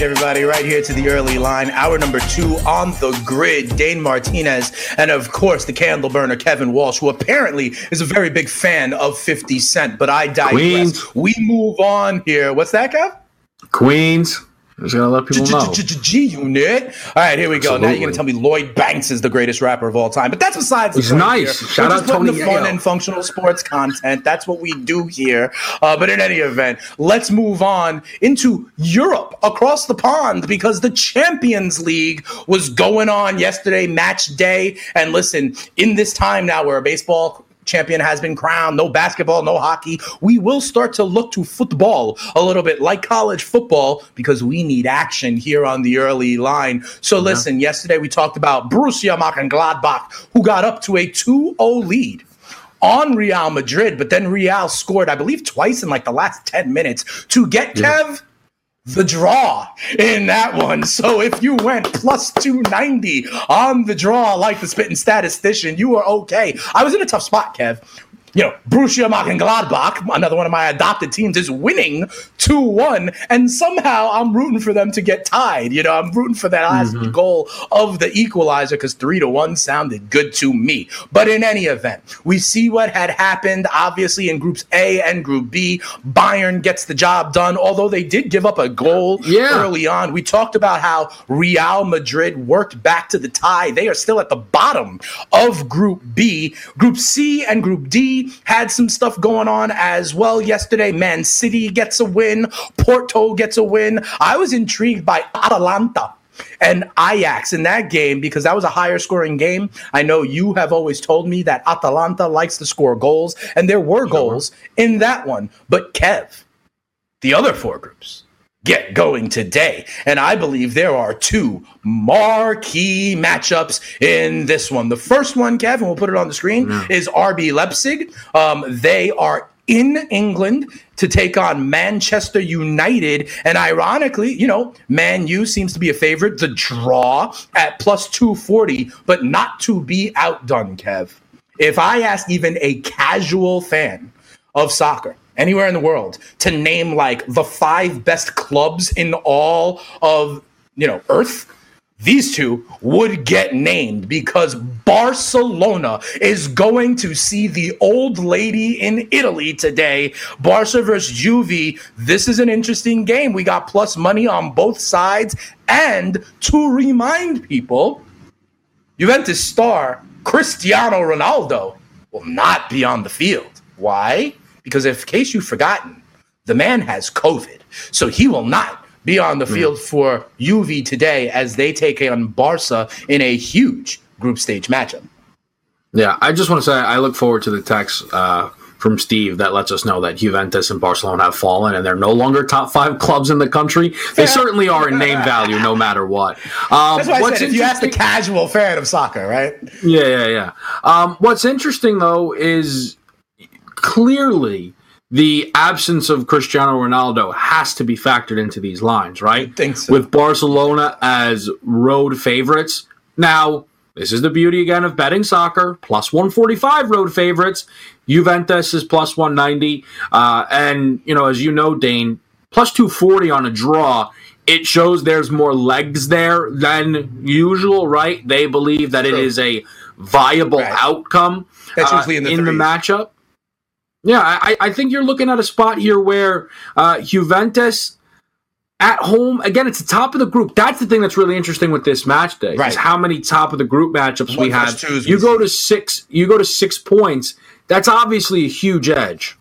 back, everybody, right here to the early line. Hour number two on the grid. Dane Martinez, and of course, the candle burner, Kevin Walsh, who apparently is a very big fan of 50 Cent. But I digress. Queens. We move on here. What's that, Kev? Queens. Just gotta let people know. G Unit. All right, here we go. Now you're gonna tell me Lloyd Banks is the greatest rapper of all time, but that's besides point nice. here. Shout We're out Tony the fun and functional sports content. That's what we do here. Uh, but in any event, let's move on into Europe across the pond because the Champions League was going on yesterday, match day. And listen, in this time now where a baseball champion has been crowned, no basketball, no hockey, we will start to look to football a little bit like college football because we need action here on the early line. So listen, yesterday we talked about Borussia Mönchengladbach, who got up to a 2-0 lead on Real Madrid, but then Real scored, I believe, twice in like the last 10 minutes to get Kev the draw in that one. So if you went plus 290 on the draw like the spitting statistician, you were okay. I was in a tough spot, Kev. You know, Borussia Mönchengladbach, another one of my adopted teams, is winning 2-1, and somehow I'm rooting for them to get tied. You know, I'm rooting for that last mm-hmm. goal of the equalizer because 3-1 sounded good to me. But in any event, we see what had happened, obviously, in Groups A and Group B. Bayern gets the job done, although they did give up a goal Yeah. early on. We talked about how Real Madrid worked back to the tie. They are still at the bottom of Group B. Group C and Group D had some stuff going on as well yesterday. Man City gets a win, Porto gets a win. I was intrigued by Atalanta and Ajax in that game because that was a higher scoring game. I know you have always told me that Atalanta likes to score goals, and there were goals in that one. But Kev, the other four groups get going today. And I believe there are two marquee matchups in this one. The first one, Kevin, we'll put it on the screen, is RB Leipzig. Um, they are in England to take on Manchester United. And ironically, you know, Man U seems to be a favorite. The draw at plus 240, but not to be outdone, Kev. If I ask even a casual fan of soccer anywhere in the world to name like the five best clubs in all of you know earth these two would get named because Barcelona is going to see the old lady in Italy today. Barca versus Juve. This is an interesting game. We got plus money on both sides. And to remind people, Juventus star Cristiano Ronaldo will not be on the field. Why? Because if, in case you've forgotten, the man has COVID. So he will not be on the field for Juve today as they take on Barca in a huge group stage matchup. Yeah, I just want to say I look forward to the text uh, from Steve that lets us know that Juventus and Barcelona have fallen and they're no longer top five clubs in the country. They certainly are in name value, no matter what. Um, That's why I said if you ask the casual fan of soccer, right? Yeah, yeah, yeah. Um, what's interesting though is clearly the absence of Cristiano Ronaldo has to be factored into these lines, right? think so. With Barcelona as road favorites. Now, this is the beauty again of betting soccer. Plus 145 road favorites. Juventus is plus 190. Uh, and, you know, as you know, Dane, plus 240 on a draw. It shows there's more legs there than usual, right? They believe that it True. is a viable Right. outcome That's uh, usually in the in the matchup. Yeah, I, I think you're looking at a spot here where uh, Juventus at home again. It's the top of the group. That's the thing that's really interesting with this match day. Right. Is how many top of the group matchups we had. twos You go to six. You go to six points. That's obviously a huge edge.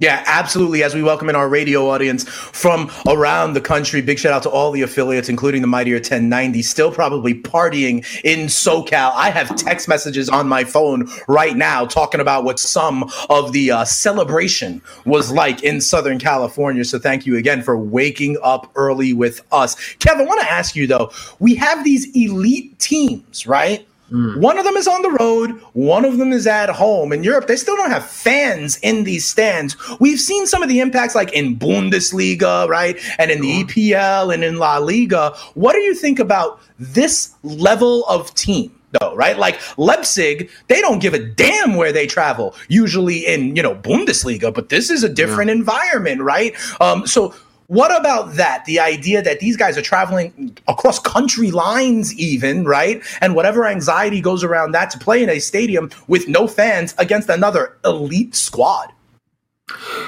Yeah, absolutely. As we welcome in our radio audience from around the country, big shout out to all the affiliates, including the Mightier 1090, still probably partying in SoCal. I have text messages on my phone right now talking about what some of the uh, celebration was like in Southern California. So thank you again for waking up early with us. Kevin, I want to ask you though, we have these elite teams, right? Mm. One of them is on the road, one of them is at home. In Europe, they still don't have fans in these stands. We've seen some of the impacts like in Bundesliga, right? And in the EPL and in La Liga. What do you think about this level of team? though, right? Like Leipzig, they don't give a damn where they travel, usually in, you know, Bundesliga, but this is a different yeah. environment, right? Um, so what about that? The idea that these guys are traveling across country lines, even, right? And whatever anxiety goes around that to play in a stadium with no fans against another elite squad.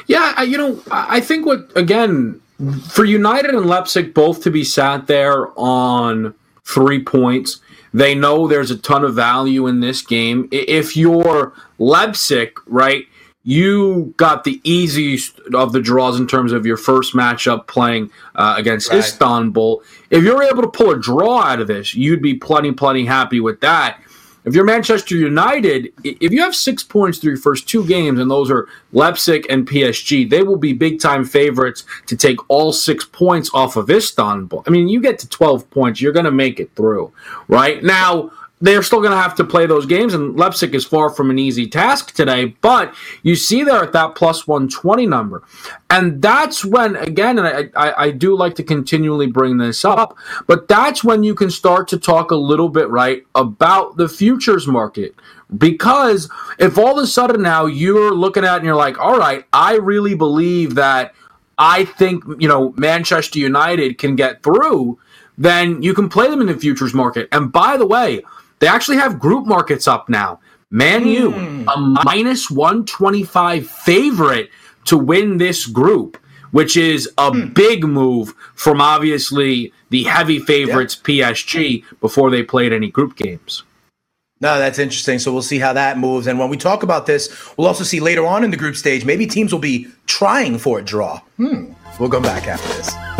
Yeah, you know, I think what, again, for United and Leipzig both to be sat there on three points, they know there's a ton of value in this game. If you're Leipzig, right, you got the easiest of the draws in terms of your first matchup playing uh, against right. Istanbul. If you're able to pull a draw out of this, you'd be plenty, plenty happy with that. If you're Manchester United, if you have six points through your first two games, and those are Leipzig and PSG, they will be big time favorites to take all six points off of Istanbul. I mean, you get to 12 points, you're going to make it through, right? Now, they're still going to have to play those games, and Leipzig is far from an easy task today. But you see there at that plus 120 number. And that's when, again, and I, I, I, do like to continually bring this up, but that's when you can start to talk a little bit, right, about the futures market. Because if all of a sudden now you're looking at and you're like, all right, I really believe that I think, you know, Manchester United can get through, then you can play them in the futures market. And by the way, they actually have group markets up now. Man U, mm. a minus 125 favorite to win this group, which is a mm. big move from obviously the heavy favorites yeah. PSG before they played any group games. No, that's interesting. So we'll see how that moves. And when we talk about this, we'll also see later on in the group stage, maybe teams will be trying for a draw. Hmm. We'll come back after this.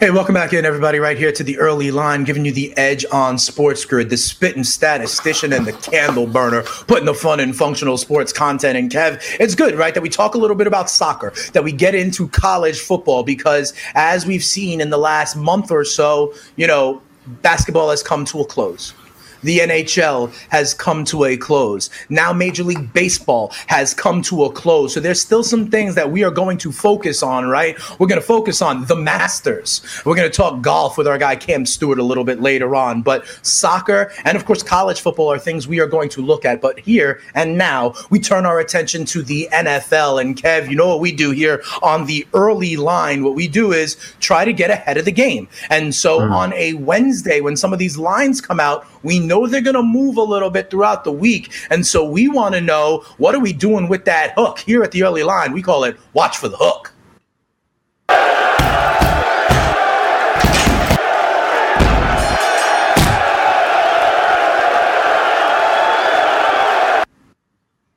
Hey, welcome back in, everybody, right here to the early line, giving you the edge on Sports Grid, the spitting statistician and the candle burner, putting the fun and functional sports content in. Kev, it's good, right, that we talk a little bit about soccer, that we get into college football, because as we've seen in the last month or so, you know, basketball has come to a close. The NHL has come to a close. Now, Major League Baseball has come to a close. So, there's still some things that we are going to focus on, right? We're going to focus on the Masters. We're going to talk golf with our guy Cam Stewart a little bit later on. But soccer and, of course, college football are things we are going to look at. But here and now, we turn our attention to the NFL. And, Kev, you know what we do here on the early line? What we do is try to get ahead of the game. And so, mm. on a Wednesday, when some of these lines come out, we know they're going to move a little bit throughout the week. And so we want to know what are we doing with that hook here at the early line? We call it watch for the hook.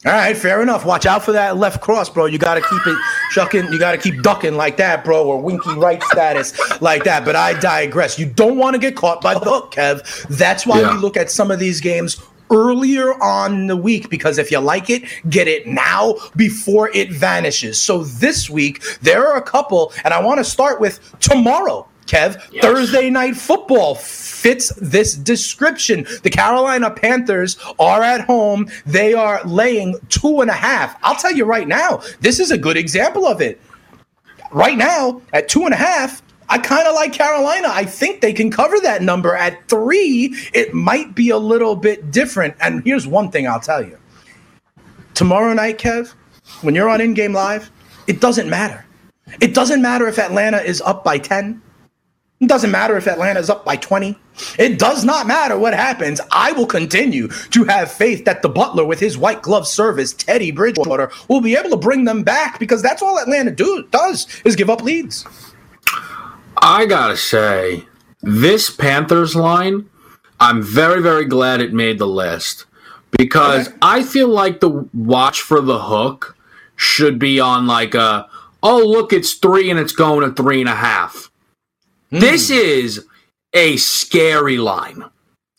All right, fair enough. Watch out for that left cross, bro. You got to keep it shucking. You got to keep ducking like that, bro, or winky right status like that. But I digress. You don't want to get caught by the hook, Kev. That's why yeah. we look at some of these games earlier on the week because if you like it, get it now before it vanishes. So this week, there are a couple, and I want to start with tomorrow. Kev, yes. Thursday night football fits this description. The Carolina Panthers are at home. They are laying two and a half. I'll tell you right now, this is a good example of it. Right now, at two and a half, I kind of like Carolina. I think they can cover that number. At three, it might be a little bit different. And here's one thing I'll tell you tomorrow night, Kev, when you're on in game live, it doesn't matter. It doesn't matter if Atlanta is up by 10. It doesn't matter if Atlanta's up by 20. It does not matter what happens. I will continue to have faith that the butler, with his white glove service, Teddy Bridgewater, will be able to bring them back because that's all Atlanta do, does is give up leads. I gotta say, this Panthers line, I'm very, very glad it made the list because okay. I feel like the watch for the hook should be on like a, oh, look, it's three and it's going to three and a half Mm. This is a scary line.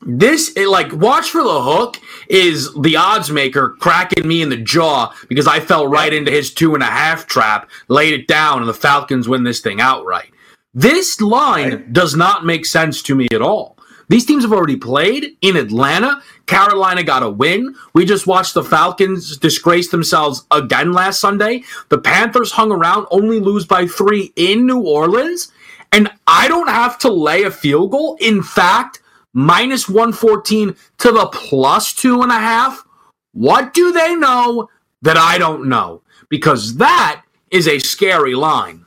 This like watch for the hook is the odds maker cracking me in the jaw because I fell right into his two and a half trap, laid it down, and the Falcons win this thing outright. This line does not make sense to me at all. These teams have already played in Atlanta. Carolina got a win. We just watched the Falcons disgrace themselves again last Sunday. The Panthers hung around, only lose by three in New Orleans and I don't have to lay a field goal. In fact, minus 114 to the plus two and a half. What do they know that I don't know? Because that is a scary line.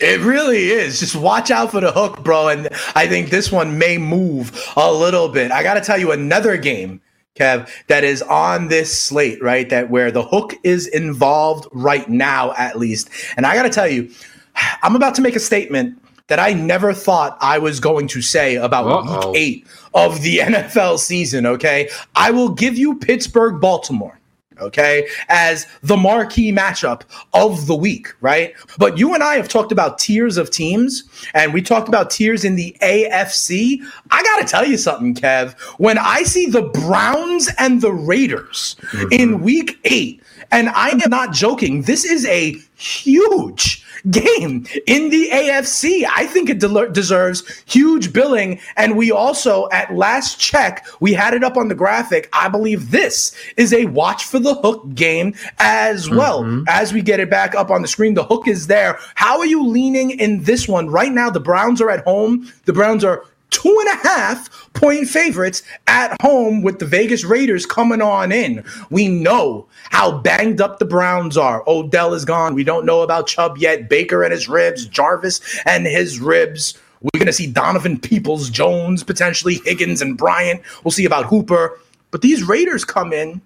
It really is. Just watch out for the hook, bro. And I think this one may move a little bit. I got to tell you another game, Kev, that is on this slate, right? That where the hook is involved right now, at least. And I got to tell you, I'm about to make a statement that I never thought I was going to say about Uh-oh. week eight of the NFL season. Okay. I will give you Pittsburgh, Baltimore. Okay, as the marquee matchup of the week, right? But you and I have talked about tiers of teams, and we talked about tiers in the AFC. I got to tell you something, Kev. When I see the Browns and the Raiders mm-hmm. in week eight, and I am not joking, this is a huge game in the AFC. I think it de- deserves huge billing. And we also, at last check, we had it up on the graphic. I believe this is a watch for the hook game as well. Mm-hmm. As we get it back up on the screen, the hook is there. How are you leaning in this one? Right now, the Browns are at home. The Browns are two and a half point favorites at home with the Vegas Raiders coming on in. We know how banged up the Browns are. Odell is gone. We don't know about Chubb yet. Baker and his ribs, Jarvis and his ribs. We're going to see Donovan Peoples, Jones, potentially Higgins and Bryant. We'll see about Hooper. But these Raiders come in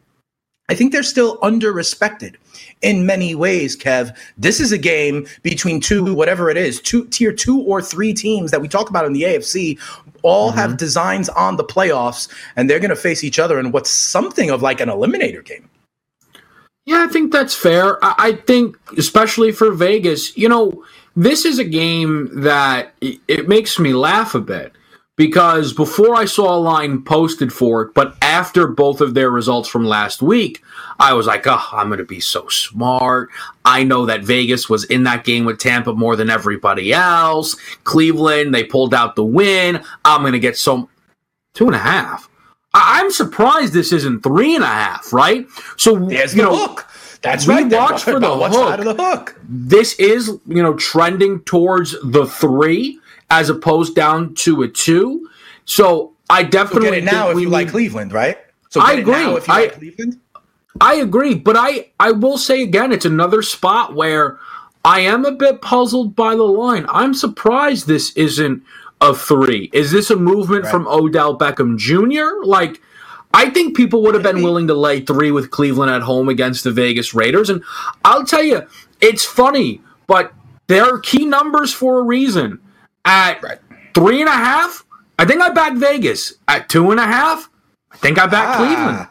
I think they're still under respected in many ways, Kev. This is a game between two, whatever it is, two tier two or three teams that we talk about in the AFC, all mm-hmm. have designs on the playoffs, and they're going to face each other in what's something of like an eliminator game. Yeah, I think that's fair. I, I think, especially for Vegas, you know, this is a game that it, it makes me laugh a bit because before I saw a line posted for it, but after both of their results from last week, I was like, oh, I'm going to be so smart. I know that Vegas was in that game with Tampa more than everybody else. Cleveland, they pulled out the win. I'm going to get some two and a half. I- am surprised this isn't three and a half, right? So, There's you know, hook. That's we right. Watch for the hook. the hook. This is, you know, trending towards the three as opposed down to a two. So I definitely so get it now if you need, like Cleveland, right? So I agree. if you I, like Cleveland. I agree, but I I will say again, it's another spot where I am a bit puzzled by the line. I'm surprised this isn't a three. Is this a movement right. from Odell Beckham Jr.? Like, I think people would have been willing to lay three with Cleveland at home against the Vegas Raiders. And I'll tell you, it's funny, but there are key numbers for a reason. At right. three and a half, I think I back Vegas. At two and a half, I think I back ah. Cleveland.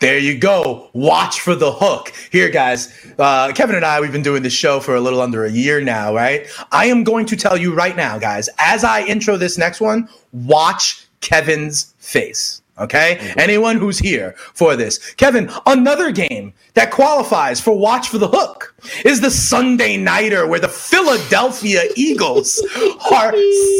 There you go. Watch for the hook. Here, guys, uh, Kevin and I, we've been doing this show for a little under a year now, right? I am going to tell you right now, guys, as I intro this next one, watch Kevin's face. Okay. Mm-hmm. Anyone who's here for this. Kevin, another game that qualifies for Watch for the Hook is the Sunday Nighter where the Philadelphia Eagles are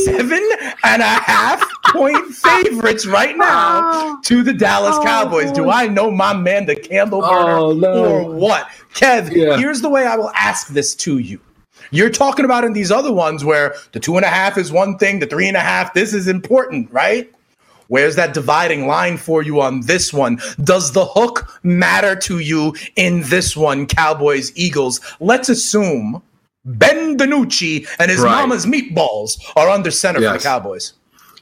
seven and a half point favorites right now to the Dallas Cowboys. Do I know my man, the candle burner, oh, no. or what? Kev, yeah. here's the way I will ask this to you. You're talking about in these other ones where the two and a half is one thing, the three and a half, this is important, right? Where's that dividing line for you on this one? Does the hook matter to you in this one, Cowboys, Eagles? Let's assume Ben DiNucci and his Right. mama's meatballs are under center for the Cowboys.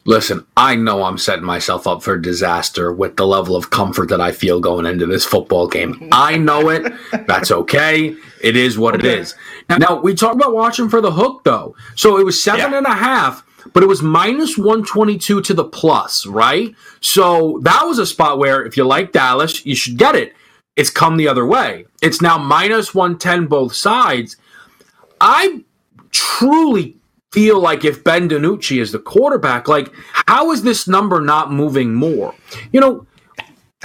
Listen, I know I'm setting myself up for disaster with the level of comfort that I feel going into this football game. I know it. That's okay. It is what it Okay. is. Now, we talk about watching for the hook, though. So it was seven Yeah. and a half, but it was minus 122 to the plus, right? So that was a spot where if you like Dallas, you should get it. It's come the other way. It's now minus 110 both sides. I truly feel like if Ben DiNucci is the quarterback, like how is this number not moving more? You know,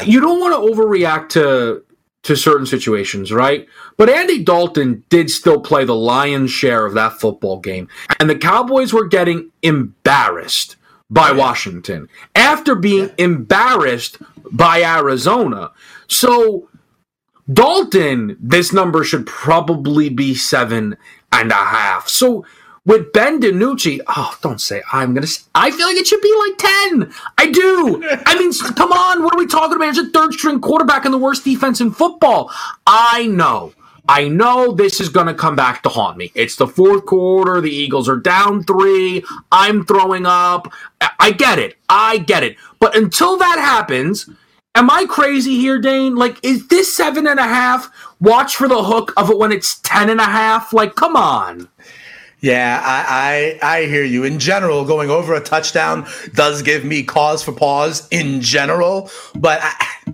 you don't want to overreact to to certain situations, right? But Andy Dalton did still play the lion's share of that football game, and the Cowboys were getting embarrassed by Washington after being embarrassed by Arizona. So Dalton, this number should probably be seven and a half. So with Ben DiNucci, oh, don't say I'm gonna. I feel like it should be like ten. I do. I mean, come on. What are we talking about? He's a third string quarterback and the worst defense in football. I know. I know this is going to come back to haunt me. It's the fourth quarter. The Eagles are down three. I'm throwing up. I get it. I get it. But until that happens, Am I crazy here, Dane? Like, is this seven and a half? Watch for the hook of it when it's ten and a half. Like, come on. Yeah, I, I I hear you. In general, going over a touchdown does give me cause for pause in general. But I,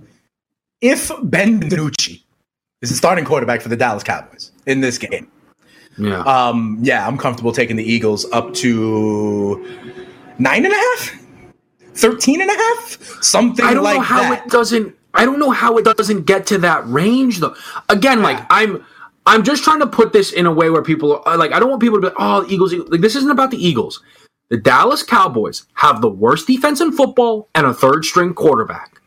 if Ben DiNucci is the starting quarterback for the Dallas Cowboys in this game, Yeah. um, yeah, I'm comfortable taking the Eagles up to nine and a half, 13 and a half, something I don't like know how that. it doesn't. I don't know how it doesn't get to that range though. Again, like I'm. I'm just trying to put this in a way where people are uh, like, I don't want people to be like, oh, Eagles. Eagles." Like, this isn't about the Eagles. The Dallas Cowboys have the worst defense in football and a third string quarterback.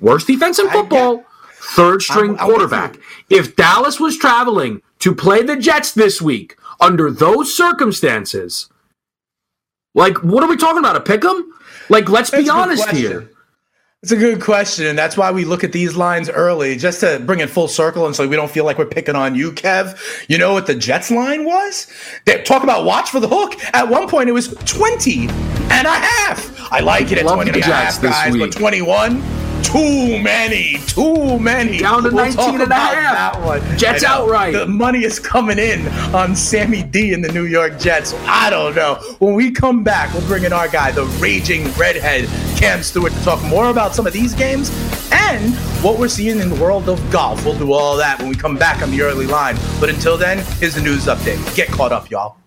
Worst defense in I football, third string quarterback. If Dallas was traveling to play the Jets this week under those circumstances, like, what are we talking about? A pick 'em? Like, let's That's be honest here. It's a good question, and that's why we look at these lines early, just to bring it full circle, and so we don't feel like we're picking on you, Kev. You know what the Jets line was? They talk about watch for the hook. At one point, it was 20 and a half. I like it at Love 20 and a half, guys, but 21, too many, too many. Down to 19 talk and a half. That one. Jets outright. The money is coming in on Sammy D and the New York Jets. I don't know. When we come back, we'll bring in our guy, the raging redhead, Cam Stewart, to talk more about some of these games and what we're seeing in the world of golf. We'll do all that when we come back on the early line. But until then, here's the news update. Get caught up, y'all.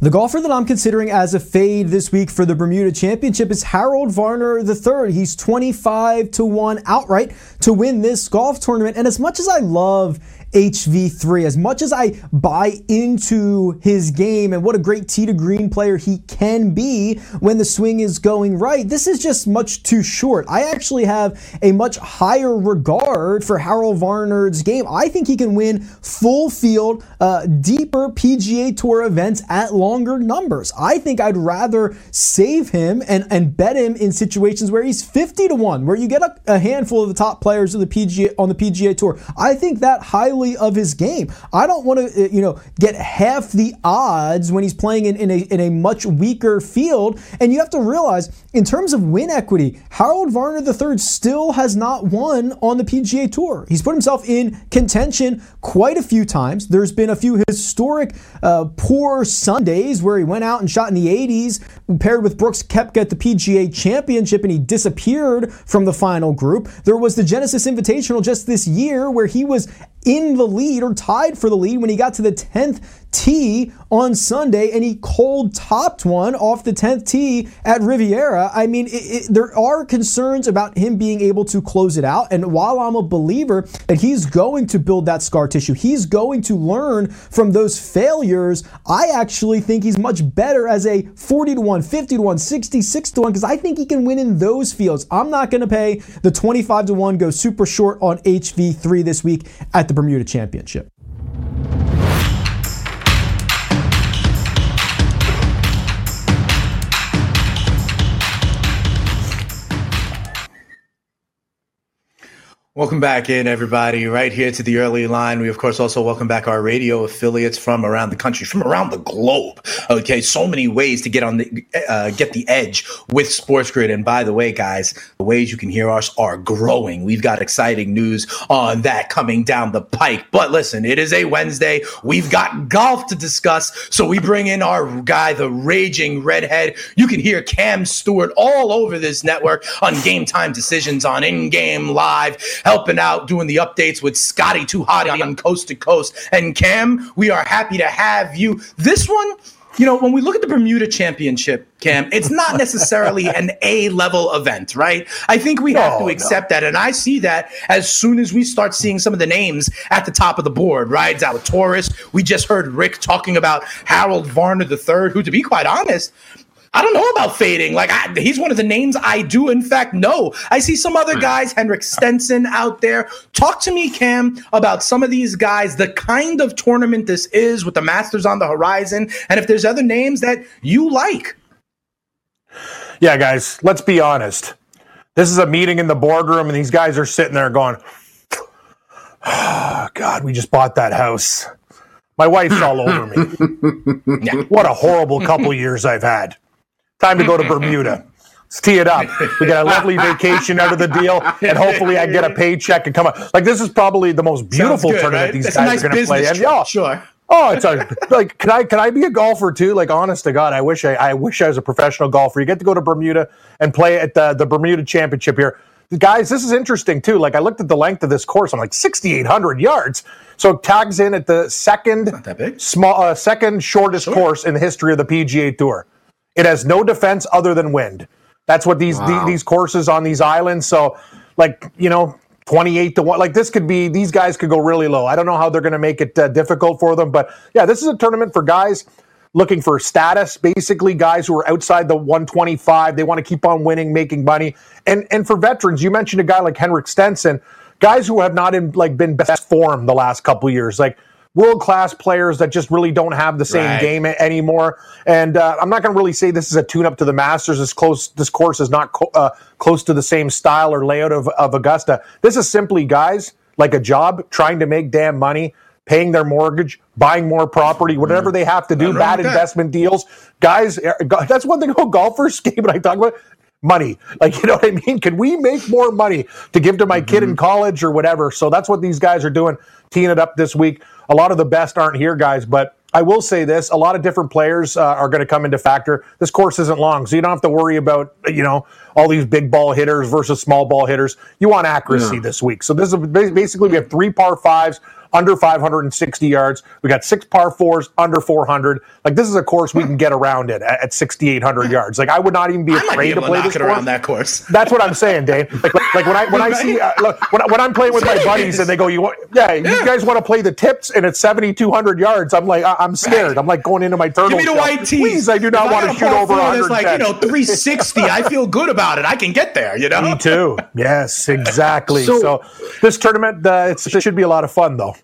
The golfer that I'm considering as a fade this week for the Bermuda Championship is Harold Varner III. He's 25 to 1 outright to win this golf tournament. And as much as I love HV3, as much as I buy into his game and what a great tee to green player he can be when the swing is going right, this is just much too short. I actually have a much higher regard for Harold Varner's game. I think he can win full field, uh, deeper PGA Tour events at longer numbers. I think I'd rather save him and, and bet him in situations where he's 50 to 1, where you get a, a handful of the top players of the PGA on the PGA Tour. I think that of his game. I don't want to, you know, get half the odds when he's playing in, in, a, in a much weaker field. And you have to realize, in terms of win equity, Harold Varner III still has not won on the PGA Tour. He's put himself in contention quite a few times. There's been a few historic uh, poor Sundays where he went out and shot in the 80s, paired with Brooks Koepka at the PGA Championship, and he disappeared from the final group. There was the Genesis Invitational just this year where he was in the lead or tied for the lead when he got to the 10th tee on Sunday and he cold topped one off the 10th tee at Riviera. I mean, it, it, there are concerns about him being able to close it out. And while I'm a believer that he's going to build that scar tissue, he's going to learn from those failures, I actually think he's much better as a 40 to 1, 50 to 1, 66 to 1, because I think he can win in those fields. I'm not going to pay the 25 to 1 go super short on HV3 this week at the Bermuda Championship. Welcome back in, everybody, right here to the early line. We, of course, also welcome back our radio affiliates from around the country, from around the globe. Okay, so many ways to get on the uh, get the edge with Sports Grid. And by the way, guys, the ways you can hear us are growing. We've got exciting news on that coming down the pike. But listen, it is a Wednesday. We've got golf to discuss, so we bring in our guy, the raging redhead. You can hear Cam Stewart all over this network on Game Time Decisions on In Game Live helping out, doing the updates with Scotty Too Hot on Coast to Coast. And Cam, we are happy to have you. This one, you know, when we look at the Bermuda Championship, Cam, it's not necessarily an A level event, right? I think we have to accept no. that. And I see that as soon as we start seeing some of the names at the top of the board, right? Zalatoris. We just heard Rick talking about Harold Varner III, who, to be quite honest, I don't know about fading. Like I, he's one of the names I do in fact know. I see some other hmm. guys, Henrik Stenson out there. Talk to me, Cam, about some of these guys, the kind of tournament this is with the Masters on the horizon, and if there's other names that you like. Yeah, guys, let's be honest. This is a meeting in the boardroom, and these guys are sitting there going, oh, God, we just bought that house. My wife's all over me. yeah. What a horrible couple years I've had. Time to go to Bermuda. Let's tee it up. We got a lovely vacation out of the deal, and hopefully I get a paycheck and come up. Like this is probably the most beautiful good, tournament right? these guys nice are going to play. And yeah, sure. Oh, it's a like can I can I be a golfer too? Like honest to God, I wish I I wish I was a professional golfer. You get to go to Bermuda and play at the the Bermuda Championship here. Guys, this is interesting too. Like I looked at the length of this course, I'm like 6,800 yards. So it tags in at the second small, uh, second shortest sure. course in the history of the PGA Tour. It has no defense other than wind. That's what these wow. the, these courses on these islands. So, like you know, 28 to 1 like this could be these guys could go really low i don't know how they're going to make it uh, difficult for them but yeah this is a tournament for guys looking for status basically guys who are outside the 125 they want to keep on winning making money and and for veterans you mentioned a guy like henrik stenson guys who have not in like been best form the last couple years like world class players that just really don't have the same right. game anymore. And uh, I'm not going to really say this is a tune up to the Masters. This close, this course is not co- uh, close to the same style or layout of, of Augusta. This is simply guys like a job trying to make damn money. Paying their mortgage, buying more property, whatever they have to do, bad investment deals. Guys, eh, that's one thing about golfers, Gabe and I talk about money. Like, you know what I mean? Can we make more money to give to my mm-hmm. kid in mm-hmm. college or whatever? So that's what these guys are doing, teeing it up this week. A lot of the best aren't here, guys, but I will say this: a lot of different players uh, are going to come into factor. This course isn't long, so you don't have to worry about you know all these big ball hitters versus small ball hitters. You want accuracy yeah. this week. So this is basically we have three par fives under 560 yards. We got six par fours under 400. Like this is a course we can get around it at, at 6,800 yards. Like I would not even be afraid be to play this course. around that course. That's what I'm saying, Dane. Like, like, like when I when I see uh, look, when, when I'm playing with my buddies and they go, you want, yeah, yeah. you guys want to play the tips and it's 7,200 yards. I'm like, I, am scared. Right. I'm like going into my turtle. Give me the white tees. Please, I do not want to shoot over 100. It's like you know 360. I feel good about it. I can get there. You know. Me too. Yes, exactly. so, so, this tournament, uh, it should be a lot of fun though.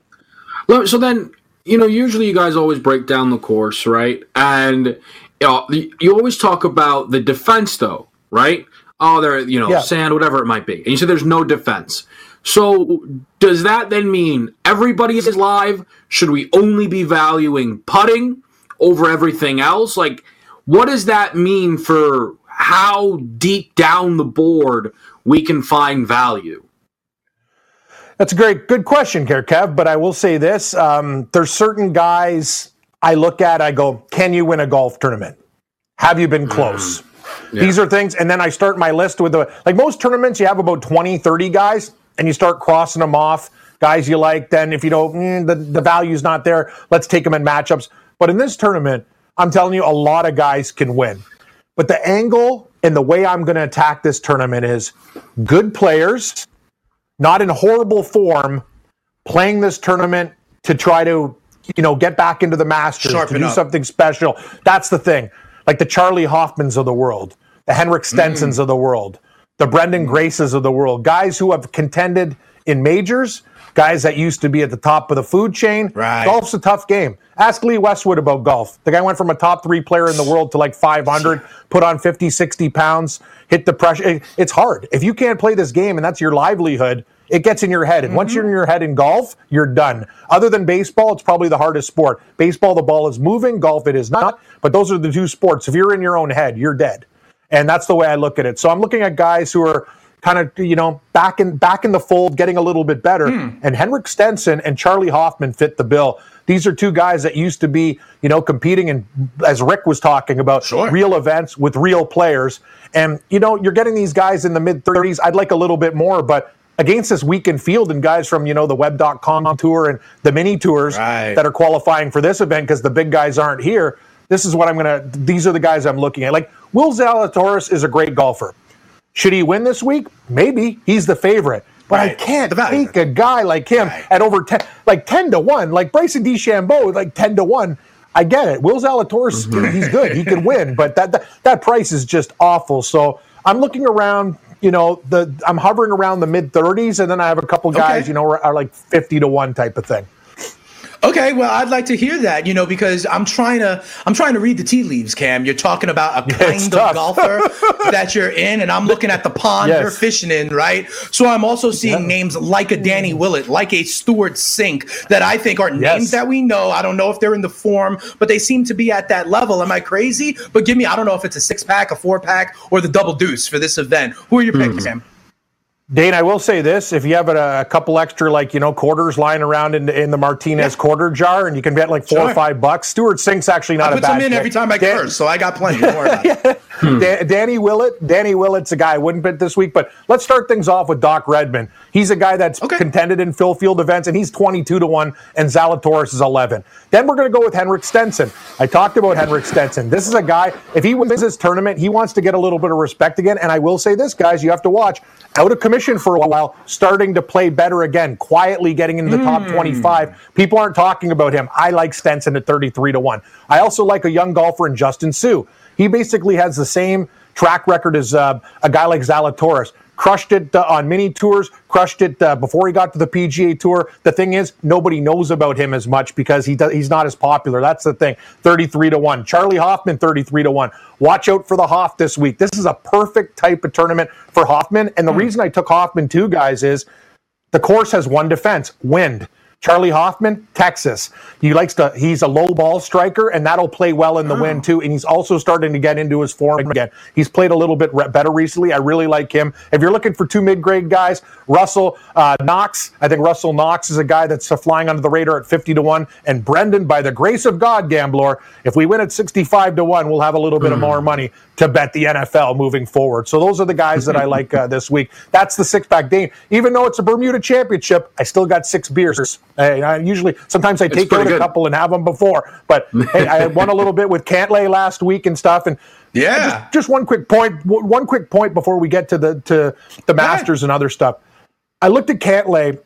So then, you know, usually you guys always break down the course, right? And you, know, you always talk about the defense, though, right? Oh, there, you know, yeah. sand, whatever it might be. And you said there's no defense. So does that then mean everybody is live? Should we only be valuing putting over everything else? Like, what does that mean for how deep down the board we can find value? That's a great, good question, Kev. But I will say this: um, there's certain guys I look at. I go, "Can you win a golf tournament? Have you been close?" Mm. Yeah. These are things, and then I start my list with the like most tournaments. You have about 20, 30 guys, and you start crossing them off guys you like. Then if you know mm, the the value's not there, let's take them in matchups. But in this tournament, I'm telling you, a lot of guys can win. But the angle and the way I'm going to attack this tournament is good players, not in horrible form, playing this tournament to try to, you know, get back into the Masters, Sharpen to do up. something special. That's the thing. Like the Charley Hoffmans of the world, the Henrik mm. Stensons of the world, the Branden mm. Graces of the world, guys who have contended in majors, guys that used to be at the top of the food chain. Right. Golf's a tough game. Ask Lee Westwood about golf. The guy went from a top three player in the world to like 500, put on 50, 60 pounds, hit the pressure. It's hard. If you can't play this game and that's your livelihood, it gets in your head. And once mm-hmm. you're in your head in golf, you're done. Other than baseball, it's probably the hardest sport. Baseball, the ball is moving. Golf, it is not. But those are the two sports. If you're in your own head, you're dead. And that's the way I look at it. So I'm looking at guys who are kind of, you know, back in back in the fold, getting a little bit better. Hmm. And Henrik Stenson and Charley Hoffman fit the bill. These are two guys that used to be, you know, competing in, as Rick was talking about, Sure. real events with real players. And, you know, you're getting these guys in the mid 30s. I'd like a little bit more, but against this weakened field and guys from, you know, the web.com tour and the mini tours Right. that are qualifying for this event because the big guys aren't here. This is what I'm going to, these are the guys I'm looking at. Like, Will Zalatoris is a great golfer. Should he win this week? Maybe. He's the favorite. But I can't take a guy like him Right. at over 10, like 10 to 1, like Bryson DeChambeau, like 10 to 1. I get it. Will Zalatoris, Mm-hmm. he's good. He could win, but that, that that price is just awful. So I'm looking around, you know, the I'm hovering around the mid 30s, and then I have a couple guys, Okay. you know, are, are like 50 to 1 type of thing. Okay, well, I'd like to hear that, you know, because I'm trying to I'm trying to read the tea leaves, Cam. You're talking about a Yeah, kind of golfer that you're in, and I'm looking at the pond Yes. you're fishing in, right? So I'm also seeing names like a Danny Willett, like a Stewart Cink, that I think are names that we know. I don't know if they're in the form, but they seem to be at that level. Am I crazy? But give me, I don't know if it's a six pack, a four pack, or the double deuce for this event. Who are your picks, hmm. Cam? Dane, I will say this: if you have a, a couple extra, like you know, quarters lying around in, in the Martinez quarter jar, and you can bet like four or five bucks, Stewart Cink's actually not I a put bad some in pick. every time I Dan- curse, so I got plenty. Don't worry. Da- Danny Willett, Danny Willett's a guy I wouldn't bet this week, but let's start things off with Doc Redman. He's a guy that's Okay. contended in Phil Field events, and he's 22 to 1, and Zalatoris is 11. Then we're going to go with Henrik Stenson. I talked about Henrik Stenson. This is a guy, if he wins this tournament, he wants to get a little bit of respect again. And I will say this, guys, you have to watch. Out of commission for a while, starting to play better again, quietly getting into the top 25. People aren't talking about him. I like Stenson at 33 to 1. I also like a young golfer in Justin Suh. He basically has the same track record as uh, a guy like Zalatoris. Crushed it uh, on mini tours, crushed it uh, before he got to the PGA Tour. The thing is, nobody knows about him as much because he does, he's not as popular. That's the thing. 33 to 1. Charley Hoffman, 33 to 1. Watch out for the Hoff this week. This is a perfect type of tournament for Hoffman. And the reason I took Hoffman too, guys, is the course has one defense wind. Charley Hoffman, Texas. He likes to, he's a low ball striker, and that'll play well in the wind too. And he's also starting to get into his form again. He's played a little bit re- better recently. I really like him. If you're looking for two mid grade guys, Russell uh, Knox, I think Russell Knox is a guy that's uh, flying under the radar at 50 to 1. And Branden, by the grace of God, Gambler, if we win at 65 to 1, we'll have a little bit of more money to bet the NFL moving forward. So those are the guys that I like uh, this week. That's the six pack Dane. Even though it's a Bermuda championship, I still got six beers. I, I usually, sometimes I take out a couple and have them before. But hey, I won a little bit with Cantlay last week and stuff. And Yeah. just, just one quick point. One quick point before we get to the to the Masters and other stuff. I looked at Cantlay,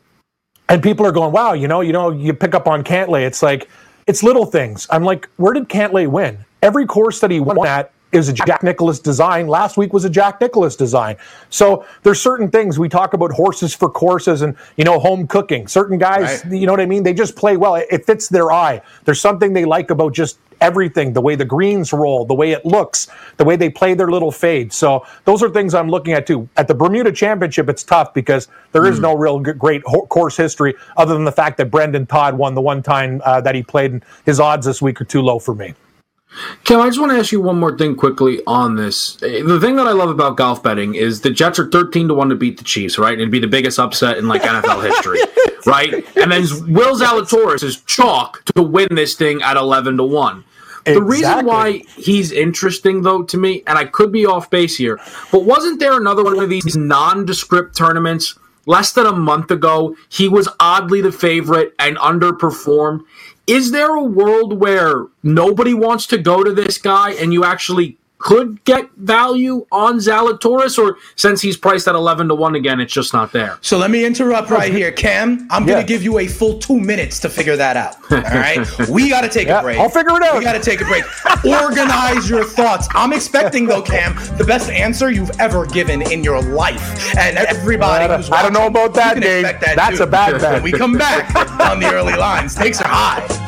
and people are going, "Wow, you know, you know, you pick up on Cantlay. It's like it's little things." I'm like, "Where did Cantlay win? Every course that he won at is a Jack Nicklaus design. Last week was a Jack Nicklaus design. So there's certain things we talk about horses for courses and you know home cooking. Certain guys, Right. you know what I mean? They just play well. It, it fits their eye. There's something they like about just everything the way the greens roll the way it looks the way they play their little fade so those are things i'm looking at too at the bermuda championship it's tough because there is no real great course history other than the fact that brendon todd won the one time uh, that he played and his odds this week are too low for me Kim, I just want to ask you one more thing quickly on this. Eh, The thing that I love about golf betting is the Jets are 13 to 1 to beat the Chiefs, right? It'd be the biggest upset in like NFL history, right? And then Will Zalatoris is chalk to win this thing at 11 to 1. The reason why he's interesting, though, to me, and I could be off base here, but wasn't there another one of these nondescript tournaments less than a month ago, he was oddly the favorite and underperformed. Is there a world where nobody wants to go to this guy and you actually could get value on Zalatoris, or since he's priced at 11 to 1 again, it's just not there? So let me interrupt right here, Cam. I'm Yeah. going to give you a full two minutes to figure that out. All right. we got to take Yeah, a break. I'll figure it out. We got to take a break. Organize your thoughts. I'm expecting, though, Cam, the best answer you've ever given in your life. And everybody uh, I don't- I don't know about that, you Dave. that That's too. a bad bet. When we come back on the early lines, stakes are high.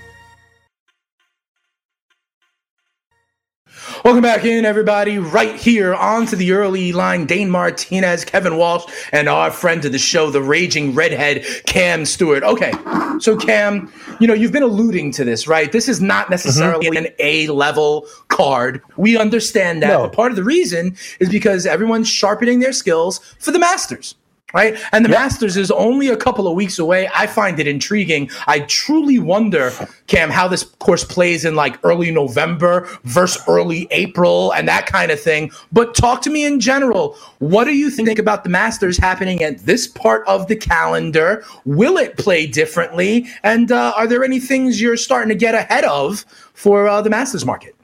Welcome back in, everybody. Right here on to the early line, Dane Martinez, Kevin Walsh, and our friend of the show, the raging redhead, Cam Stewart. Okay, so Cam, you know, you've been alluding to this, right? This is not mm-hmm. necessarily an A level card. We understand that. No. But part of the reason is because everyone's sharpening their skills for the Masters. Right. And the Masters is only a couple of weeks away. I find it intriguing. I truly wonder, Cam, how this course plays in like early November versus early April and that kind of thing. But talk to me in general. What do you think about the Masters happening at this part of the calendar? Will it play differently? And uh, are there any things you're starting to get ahead of for uh, the Masters market?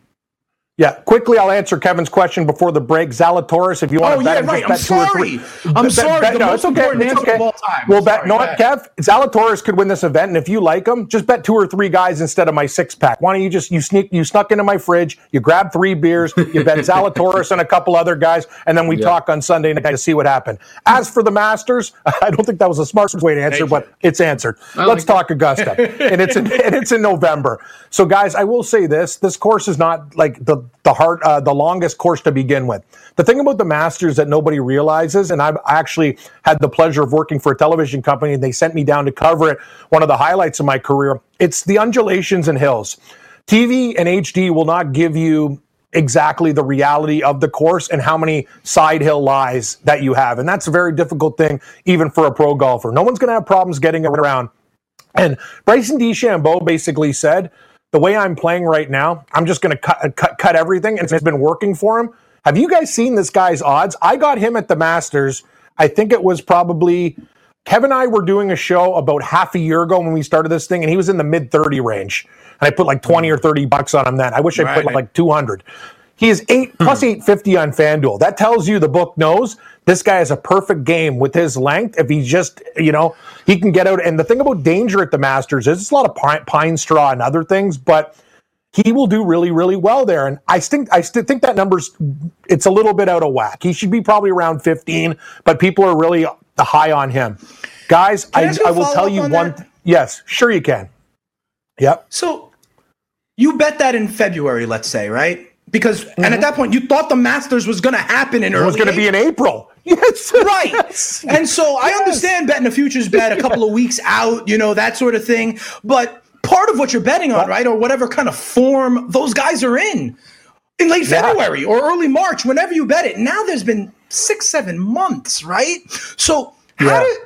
Yeah, quickly, I'll answer Kevin's question before the break. Zalatoris, if you want Oh, to bet yeah, right. just I'm bet two or sorry. three. I'm Bet- sorry. bet- The no, most it's okay. It's okay. of all time. We'll I'm bet. No, what. Kev? Zalatoris could win this event, and if you like him, just bet two or three guys instead of my six pack. Why don't you just you sneak you snuck into my fridge, you grab three beers, you bet Zalatoris and a couple other guys, and then we talk on Sunday night to see what happened. As for the Masters, I don't think that was a smart way to answer, Thank but it's answered. Let's like talk Augusta, and it's in, and it's in November. So, guys, I will say this: this course is not like the the hard, uh, the longest course to begin with. The thing about the Masters that nobody realizes, and I've actually had the pleasure of working for a television company, and they sent me down to cover it. One of the highlights of my career. It's the undulations and hills. TV and HD will not give you exactly the reality of the course and how many side hill lies that you have. And that's a very difficult thing, even for a pro golfer. No one's going to have problems getting around. And Bryson DeChambeau basically said, the way I'm playing right now, I'm just going to cut, cut, cut everything. And it's been working for him. Have you guys seen this guy's odds? I got him at the Masters. I think it was probably Kevin and I were doing a show about half a year ago when we started this thing, and he was in the mid 30 range. And I put like 20 or 30 bucks on him then. I wish I put like 200. He is eight plus hmm. 850 on FanDuel. That tells you the book knows this guy has a perfect game with his length. If he just, you know, he can get out. And the thing about danger at the Masters is it's a lot of pine, pine straw and other things, but he will do really, really well there. And I think I still think that number's it's a little bit out of whack. He should be probably around 15, but people are really high on him. Guys, I I, ask you a I will tell you on one. that? Yes, sure you can. Yep. So you bet that in February, let's say, right? Because and Mm-hmm. at that point you thought the Masters was going to happen in It early. was going to be in April. Yes. right. And so I understand betting a futures bet a couple of weeks out, you know that sort of thing. But part of what you're betting on, right, or whatever kind of form those guys are in, in late Yeah. February or early March, whenever you bet it. Now there's been six, seven months, right? So how Yeah. do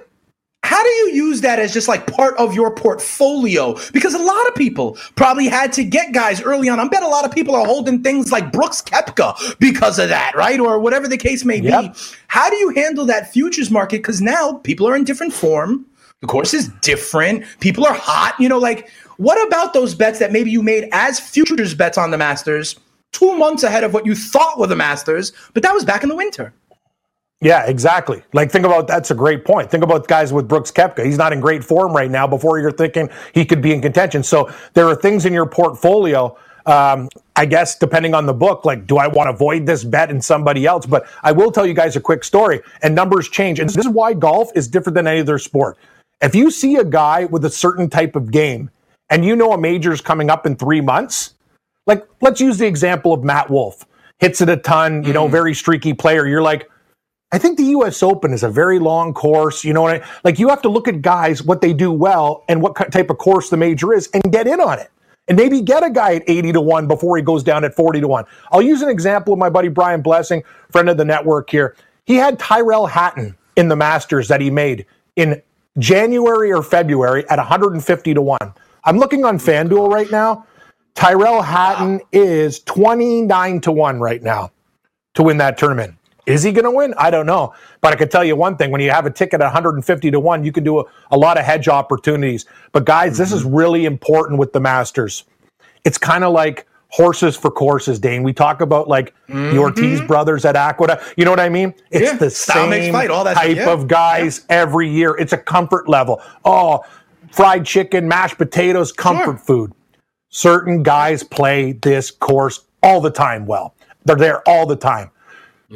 how do you use that as just like part of your portfolio? Because a lot of people probably had to get guys early on. I bet a lot of people are holding things like Brooks Koepka because of that, right? Or whatever the case may be. How do you handle that futures market? Because now people are in different form. The course is different. People are hot. You know, like what about those bets that maybe you made as futures bets on the Masters two months ahead of what you thought were the Masters, but that was back in the winter? Yeah, exactly. Like, think about that's a great point. Think about guys with Brooks Koepka. He's not in great form right now. Before you're thinking he could be in contention. So there are things in your portfolio. Um, I guess depending on the book, like, do I want to avoid this bet in somebody else? But I will tell you guys a quick story. And numbers change, and this is why golf is different than any other sport. If you see a guy with a certain type of game, and you know a major's coming up in three months, like let's use the example of Matt Wolff. Hits it a ton, you know, very streaky player. You're like, I think the U.S. Open is a very long course. You know what I like? You have to look at guys what they do well and what type of course the major is, and get in on it. and maybe get a guy at 80 to 1 before he goes down at 40 to 1. I'll use an example of my buddy Brian Blessing, friend of the network here. He had Tyrell Hatton in the Masters that he made in January or February at 150 to 1. I'm looking on FanDuel right now. Tyrell Hatton wow. is 29 to 1 right now to win that tournament. Is he going to win? I don't know. But I can tell you one thing when you have a ticket at 150 to 1, you can do a, a lot of hedge opportunities. But guys, mm-hmm. this is mm-hmm. really important with the Masters. It's kind of like horses for courses, Dane. We talk about like mm-hmm. the Ortiz brothers at Aqua. You know what I mean? It's yeah. the same fight, all that type yeah. of guys yeah. every year. It's a comfort level. Oh, fried chicken, mashed potatoes, comfort sure. food. Certain guys play this course all the time well. They're there all the time.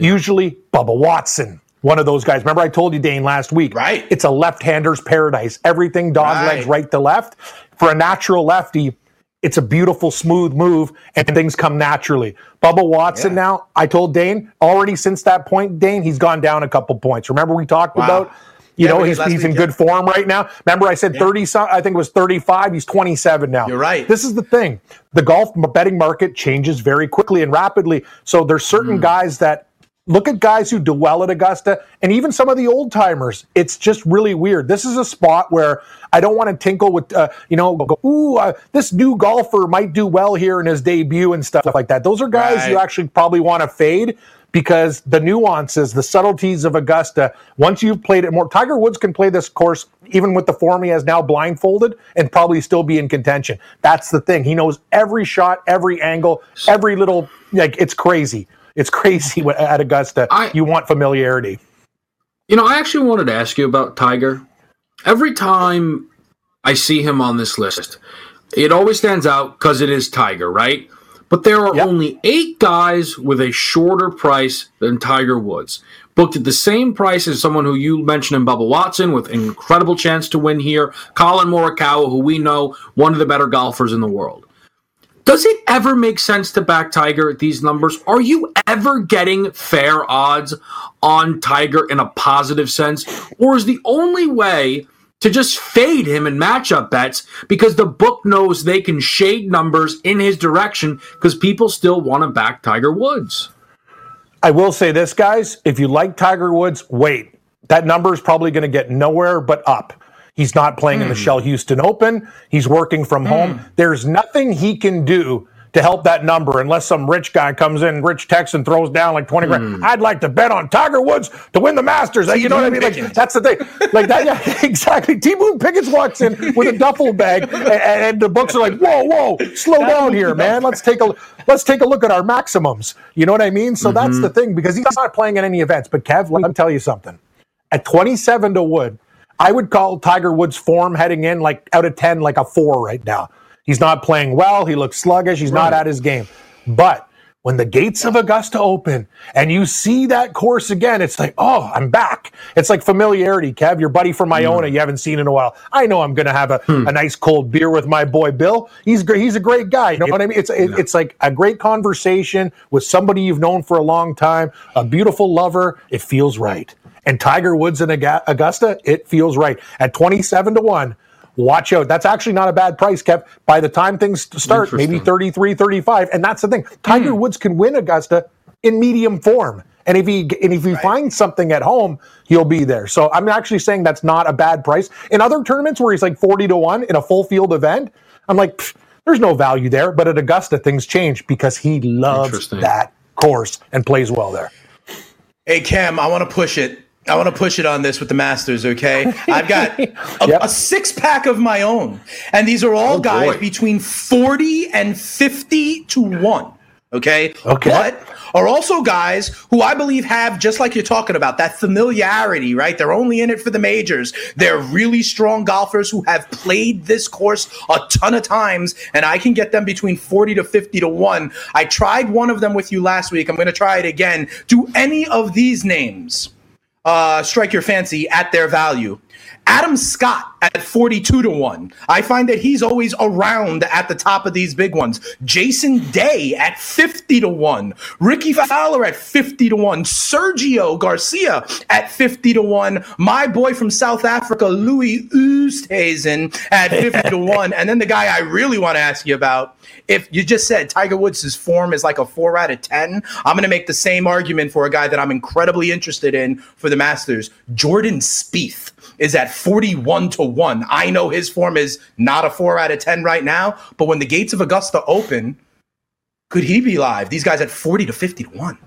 Usually, Bubba Watson, one of those guys. Remember, I told you, Dane, last week. Right. It's a left-hander's paradise. Everything dog right. legs right to left. For a natural lefty, it's a beautiful, smooth move, and things come naturally. Bubba Watson yeah. now, I told Dane, already since that point, Dane, he's gone down a couple points. Remember we talked wow. about you yeah, know, he's, he's in good form right now. Remember, I said yeah. 30, I think it was 35. He's 27 now. You're right. This is the thing. The golf betting market changes very quickly and rapidly. So there's certain mm. guys that look at guys who do well at Augusta and even some of the old timers. It's just really weird. This is a spot where I don't want to tinkle with, uh, you know, go, ooh, uh, this new golfer might do well here in his debut and stuff like that. Those are guys right. you actually probably want to fade because the nuances, the subtleties of Augusta, once you've played it more, Tiger Woods can play this course even with the form he has now blindfolded and probably still be in contention. That's the thing. He knows every shot, every angle, every little, like, it's crazy. It's crazy what, at Augusta. I, you want familiarity. You know, I actually wanted to ask you about Tiger. Every time I see him on this list, it always stands out because it is Tiger, right? But there are yep. only eight guys with a shorter price than Tiger Woods. Booked at the same price as someone who you mentioned in Bubba Watson with an incredible chance to win here. Collin Morikawa, who we know one of the better golfers in the world. Does it ever make sense to back Tiger at these numbers? Are you ever getting fair odds on Tiger in a positive sense? Or is the only way to just fade him in matchup bets because the book knows they can shade numbers in his direction because people still want to back Tiger Woods? I will say this, guys. If you like Tiger Woods, wait. That number is probably going to get nowhere but up. He's not playing mm. in the hmm. Shell Houston Open. He's working from mm. home. There's nothing he can do to help that number unless some rich guy comes in, rich Texan throws down like 20 grand. Mm. I'd like to bet on Tiger Woods to win the Masters. you know what I mean? Like, that's the thing. Like that, yeah, exactly. T Boone Pickens walks in with a duffel bag and, and, the books are like, whoa, whoa, slow down here, man. Let's take a let's take a look at our maximums. You know what I mean? So mm-hmm. that's the thing because he's not playing in any events. But Kev, let me tell you something. At 27 to Wood, I would call Tiger Woods' form heading in like out of 10, like a four right now. He's not playing well. He looks sluggish. He's right. not at his game. But when the gates of Augusta open and you see that course again, it's like, oh, I'm back. It's like familiarity, Kev, your buddy from Iona, mm. you haven't seen in a while. I know I'm going to have a, hmm. a nice cold beer with my boy Bill. He's. He's a great guy. You know what I mean? It's it, it's like a great conversation with somebody you've known for a long time, a beautiful lover. It feels right and Tiger Woods in Augusta, it feels right. At 27 to 1, watch out. That's actually not a bad price, Kev. By the time things start, maybe 33, 35. And that's the thing. Tiger mm. Woods can win Augusta in medium form. And if he and if he right. finds something at home, he'll be there. So I'm actually saying that's not a bad price. In other tournaments where he's like 40 to 1 in a full field event, I'm like, there's no value there. But at Augusta, things change because he loves that course and plays well there. Hey, Cam, I want to push it. I want to push it on this with the Masters, okay? I've got a, yep. a six pack of my own, and these are all oh, guys boy. between 40 and 50 to 1, okay? Okay. But are also guys who I believe have, just like you're talking about, that familiarity, right? They're only in it for the majors. They're really strong golfers who have played this course a ton of times, and I can get them between 40 to 50 to 1. I tried one of them with you last week. I'm going to try it again. Do any of these names? Uh, strike your fancy at their value. Adam Scott at 42 to 1. I find that he's always around at the top of these big ones. Jason Day at 50 to 1. Rickie Fowler at 50 to 1. Sergio Garcia at 50 to 1. My boy from South Africa, Louis Oosthuizen at 50 to 1. And then the guy I really want to ask you about, if you just said Tiger Woods' form is like a 4 out of 10, I'm going to make the same argument for a guy that I'm incredibly interested in for the Masters, Jordan Spieth is at 41 to 1. I know his form is not a 4 out of 10 right now, but when the gates of Augusta open, could he be live? These guys at 40 to 50 to 1.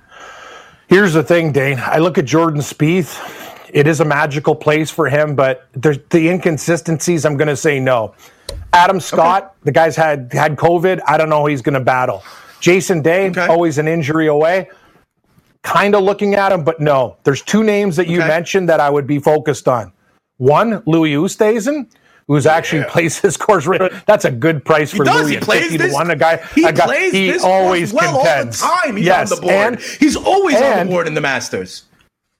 Here's the thing, Dane. I look at Jordan Spieth. It is a magical place for him, but the inconsistencies. I'm going to say no. Adam Scott, okay. the guy's had had COVID. I don't know he's going to battle. Jason Day, okay. always an injury away kind of looking at him, but no. There's two names that you okay. mentioned that I would be focused on. One, Louis Oosthuizen, who's actually yeah. plays his course. That's a good price for Louis. He plays this, one. A guy, he a guy, plays he this always well contends. all the time. He's yes, on the board. And, he's always and, on the board in the Masters.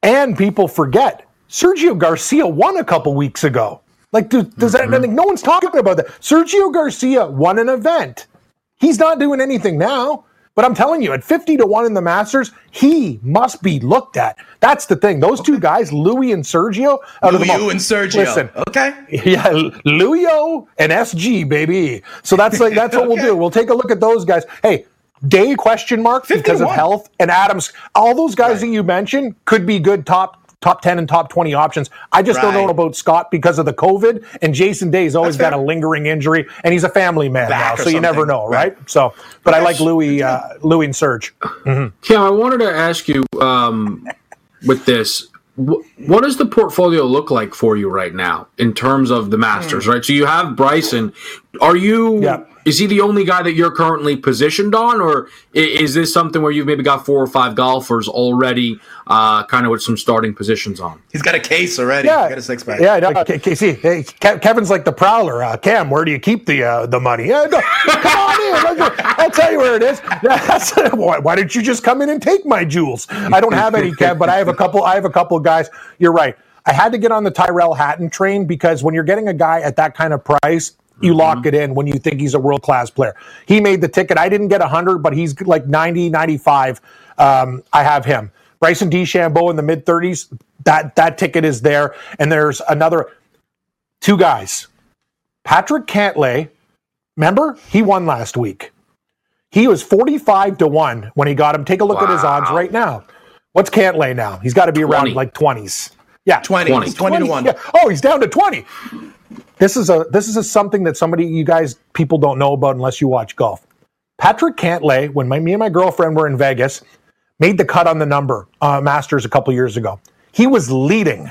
And people forget Sergio Garcia won a couple weeks ago. Like, does, does mm-hmm. that? No one's talking about that. Sergio Garcia won an event. He's not doing anything now. But I'm telling you, at 50 to 1 in the Masters, he must be looked at. That's the thing. Those two guys, Louis and Sergio. Out Louis and Sergio. Listen. Okay. Yeah, Louis and SG, baby. So that's like that's what okay. we'll do. We'll take a look at those guys. Hey, Day question mark because of health and Adams. All those guys right. that you mentioned could be good top top 10 and top 20 options. I just right. don't know about Scott because of the COVID. And Jason Day's always got a lingering injury, and he's a family man Back now, so something. you never know, right? right? So, but I like Louis, uh, Louis and Serge. Mm-hmm. Yeah, I wanted to ask you um, with this. What does the portfolio look like for you right now in terms of the Masters? Mm. Right, so you have Bryson. Are you? Yeah is he the only guy that you're currently positioned on, or is this something where you've maybe got four or five golfers already, uh, kind of with some starting positions on? He's got a case already. Yeah, He's got a six pack. Yeah, no, like, see, hey, Kevin's like the prowler. Uh, Cam, where do you keep the uh, the money? Yeah, no, come on in. I'll tell you where it is. why, why didn't you just come in and take my jewels? I don't have any, Kev, but I have a couple. I have a couple guys. You're right. I had to get on the Tyrell Hatton train because when you're getting a guy at that kind of price, you mm-hmm. lock it in when you think he's a world class player. He made the ticket. I didn't get 100, but he's like 90, 95. Um, I have him. Bryson DeChambeau in the mid 30s. That that ticket is there. And there's another two guys. Patrick Cantlay, remember he won last week. He was 45 to 1 when he got him. Take a look wow. at his odds right now. What's Cantlay now? He's got to be 20. around like 20s. Yeah, 20. 20, 20, 20 to 1. Yeah. Oh, he's down to 20. This is a this is a, something that somebody you guys people don't know about unless you watch golf. Patrick Cantlay, when my, me and my girlfriend were in Vegas, made the cut on the number uh, Masters a couple years ago. He was leading,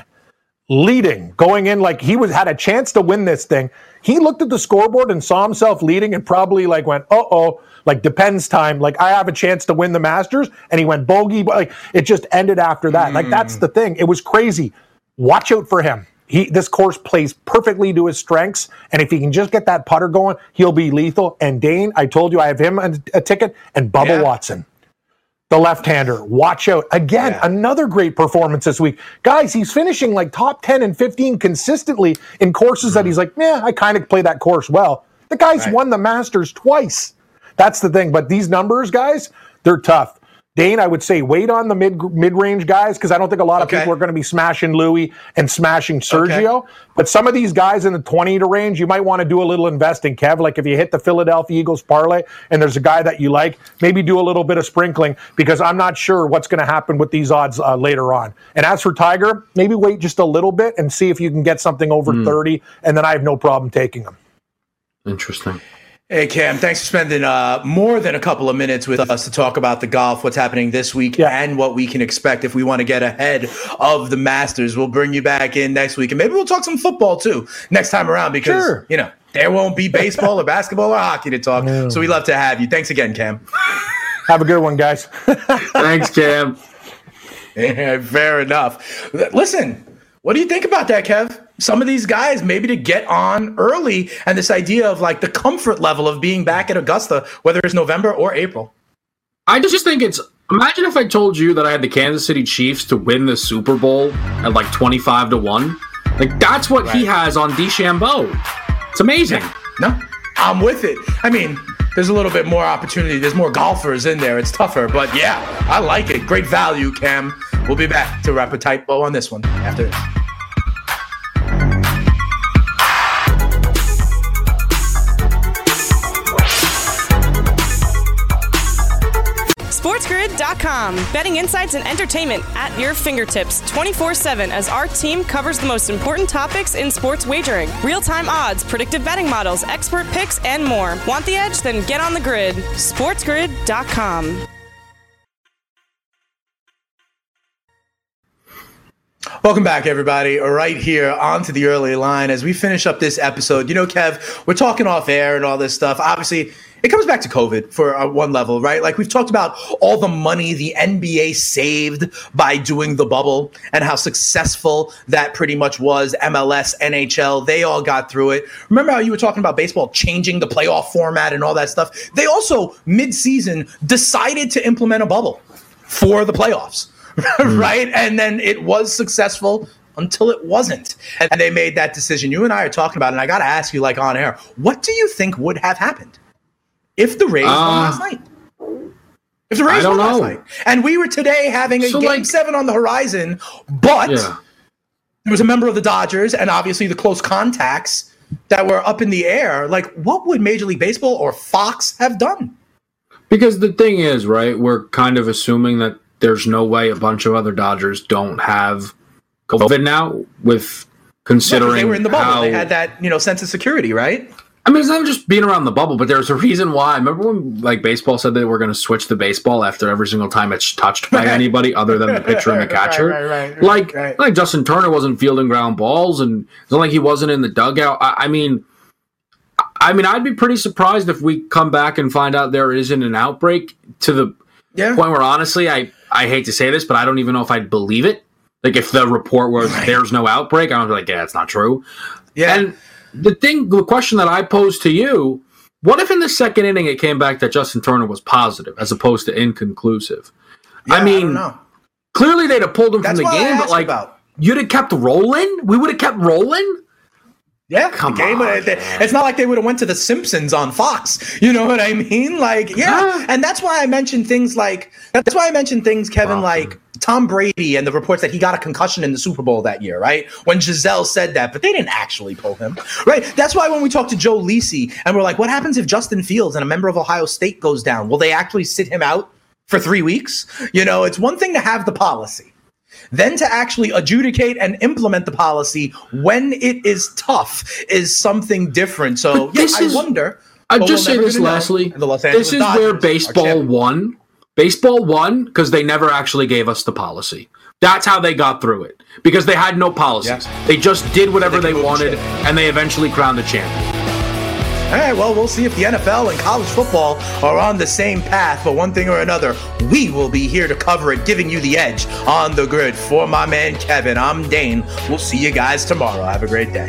leading, going in like he was had a chance to win this thing. He looked at the scoreboard and saw himself leading and probably like went, "Uh oh." Like depends time. Like I have a chance to win the Masters, and he went bogey. Like it just ended after that. Mm. Like that's hmm. the thing. It was crazy. Watch out for him he this course plays perfectly to his strengths, and if he can just get that putter going, he'll be lethal. And Dane, I told you I have him a, a ticket, and Bubba yeah. Watson, the left-hander. Watch out again, yeah. another great performance this week, guys. He's finishing like top ten and fifteen consistently in courses mm that he's like, yeah, I kind of play that course well. The guy's right. won the Masters twice. That's the thing. But these numbers, guys, they're tough. Dane, I would say wait on the mid mid range guys because I don't think a lot of okay. people are going to be smashing Louis and smashing Sergio. Okay. But some of these guys in the 20 to range, you might want to do a little investing, Kev. Like if you hit the Philadelphia Eagles parlay and there's a guy that you like, maybe do a little bit of sprinkling because I'm not sure what's going to happen with these odds uh, later on. And as for Tiger, maybe wait just a little bit and see if you can get something over mm. 30, and then I have no problem taking them. Interesting. Hey Cam, thanks for spending uh, more than a couple of minutes with us to talk about the golf, what's happening this week, yeah. and what we can expect if we want to get ahead of the Masters. We'll bring you back in next week, and maybe we'll talk some football too next time around because sure. you know there won't be baseball or basketball or hockey to talk. No. So we love to have you. Thanks again, Cam. Have a good one, guys. Thanks, Cam. Yeah, fair enough. Listen, what do you think about that, Kev? Some of these guys maybe to get on early and this idea of like the comfort level of being back at Augusta, whether it's November or April. I just think it's imagine if I told you that I had the Kansas City Chiefs to win the Super Bowl at like 25 to 1. Like that's what he has on DeChambeau. It's amazing. No, I'm with it. I mean, there's a little bit more opportunity. There's more golfers in there. It's tougher, but yeah, I like it. Great value, Cam. We'll be back to wrap a tight bow on this one after this. SportsGrid.com. Betting insights and entertainment at your fingertips 24 7 as our team covers the most important topics in sports wagering real time odds, predictive betting models, expert picks, and more. Want the edge? Then get on the grid. SportsGrid.com. Welcome back, everybody. Right here onto the early line as we finish up this episode. You know, Kev, we're talking off air and all this stuff. Obviously, it comes back to COVID for uh, one level, right? Like we've talked about all the money the NBA saved by doing the bubble and how successful that pretty much was. MLS, NHL, they all got through it. Remember how you were talking about baseball changing the playoff format and all that stuff? They also, mid season, decided to implement a bubble for the playoffs. right? And then it was successful until it wasn't. And they made that decision. You and I are talking about it, and I got to ask you, like on air, what do you think would have happened if the Rays uh, won last night? If the Rays won know. last night, and we were today having a so game like, seven on the horizon, but yeah. there was a member of the Dodgers, and obviously the close contacts that were up in the air. Like, what would Major League Baseball or Fox have done? Because the thing is, right, we're kind of assuming that there's no way a bunch of other Dodgers don't have COVID now. With considering they were in the bubble, how, they had that you know sense of security, right? I mean, it's not just being around the bubble, but there's a reason why. Remember when like baseball said they were going to switch the baseball after every single time it's touched by anybody other than the pitcher and the catcher? right, right, right, like, like Justin Turner wasn't fielding ground balls, and it's not like he wasn't in the dugout. I, I mean, I mean, I'd be pretty surprised if we come back and find out there isn't an outbreak to the yeah. point where honestly, I I hate to say this, but I don't even know if I'd believe it. Like if the report was right. there's no outbreak, I don't be like, yeah, it's not true. Yeah. And the thing, the question that I posed to you, what if in the second inning it came back that Justin Turner was positive as opposed to inconclusive? Yeah, I mean, I clearly they'd have pulled him That's from the game, but like about. you'd have kept rolling. We would have kept rolling. Yeah, Come uh, the game. On, it's not like they would have went to The Simpsons on Fox. You know what I mean? Like, yeah, and that's why I mentioned things like that's why I mentioned things, Kevin, wow. like Tom Brady and the reports that he got a concussion in the Super Bowl that year, right? When Gisele said that, but they didn't actually pull him, right? That's why when we talked to Joe Lisi and we're like, what happens if Justin Fields and a member of Ohio State goes down? Will they actually sit him out for three weeks? You know, it's one thing to have the policy. Then to actually adjudicate and implement the policy when it is tough is something different. So yeah, I wonder. I'll oh, just say this lastly. This is Dodgers where baseball won. Baseball won because they never actually gave us the policy. That's how they got through it because they had no policies. Yeah. They just did whatever they, they wanted, and they eventually crowned the champion. All right, well, we'll see if the NFL and college football are on the same path, but one thing or another, we will be here to cover it, giving you the edge on the grid. For my man Kevin, I'm Dane. We'll see you guys tomorrow. Have a great day.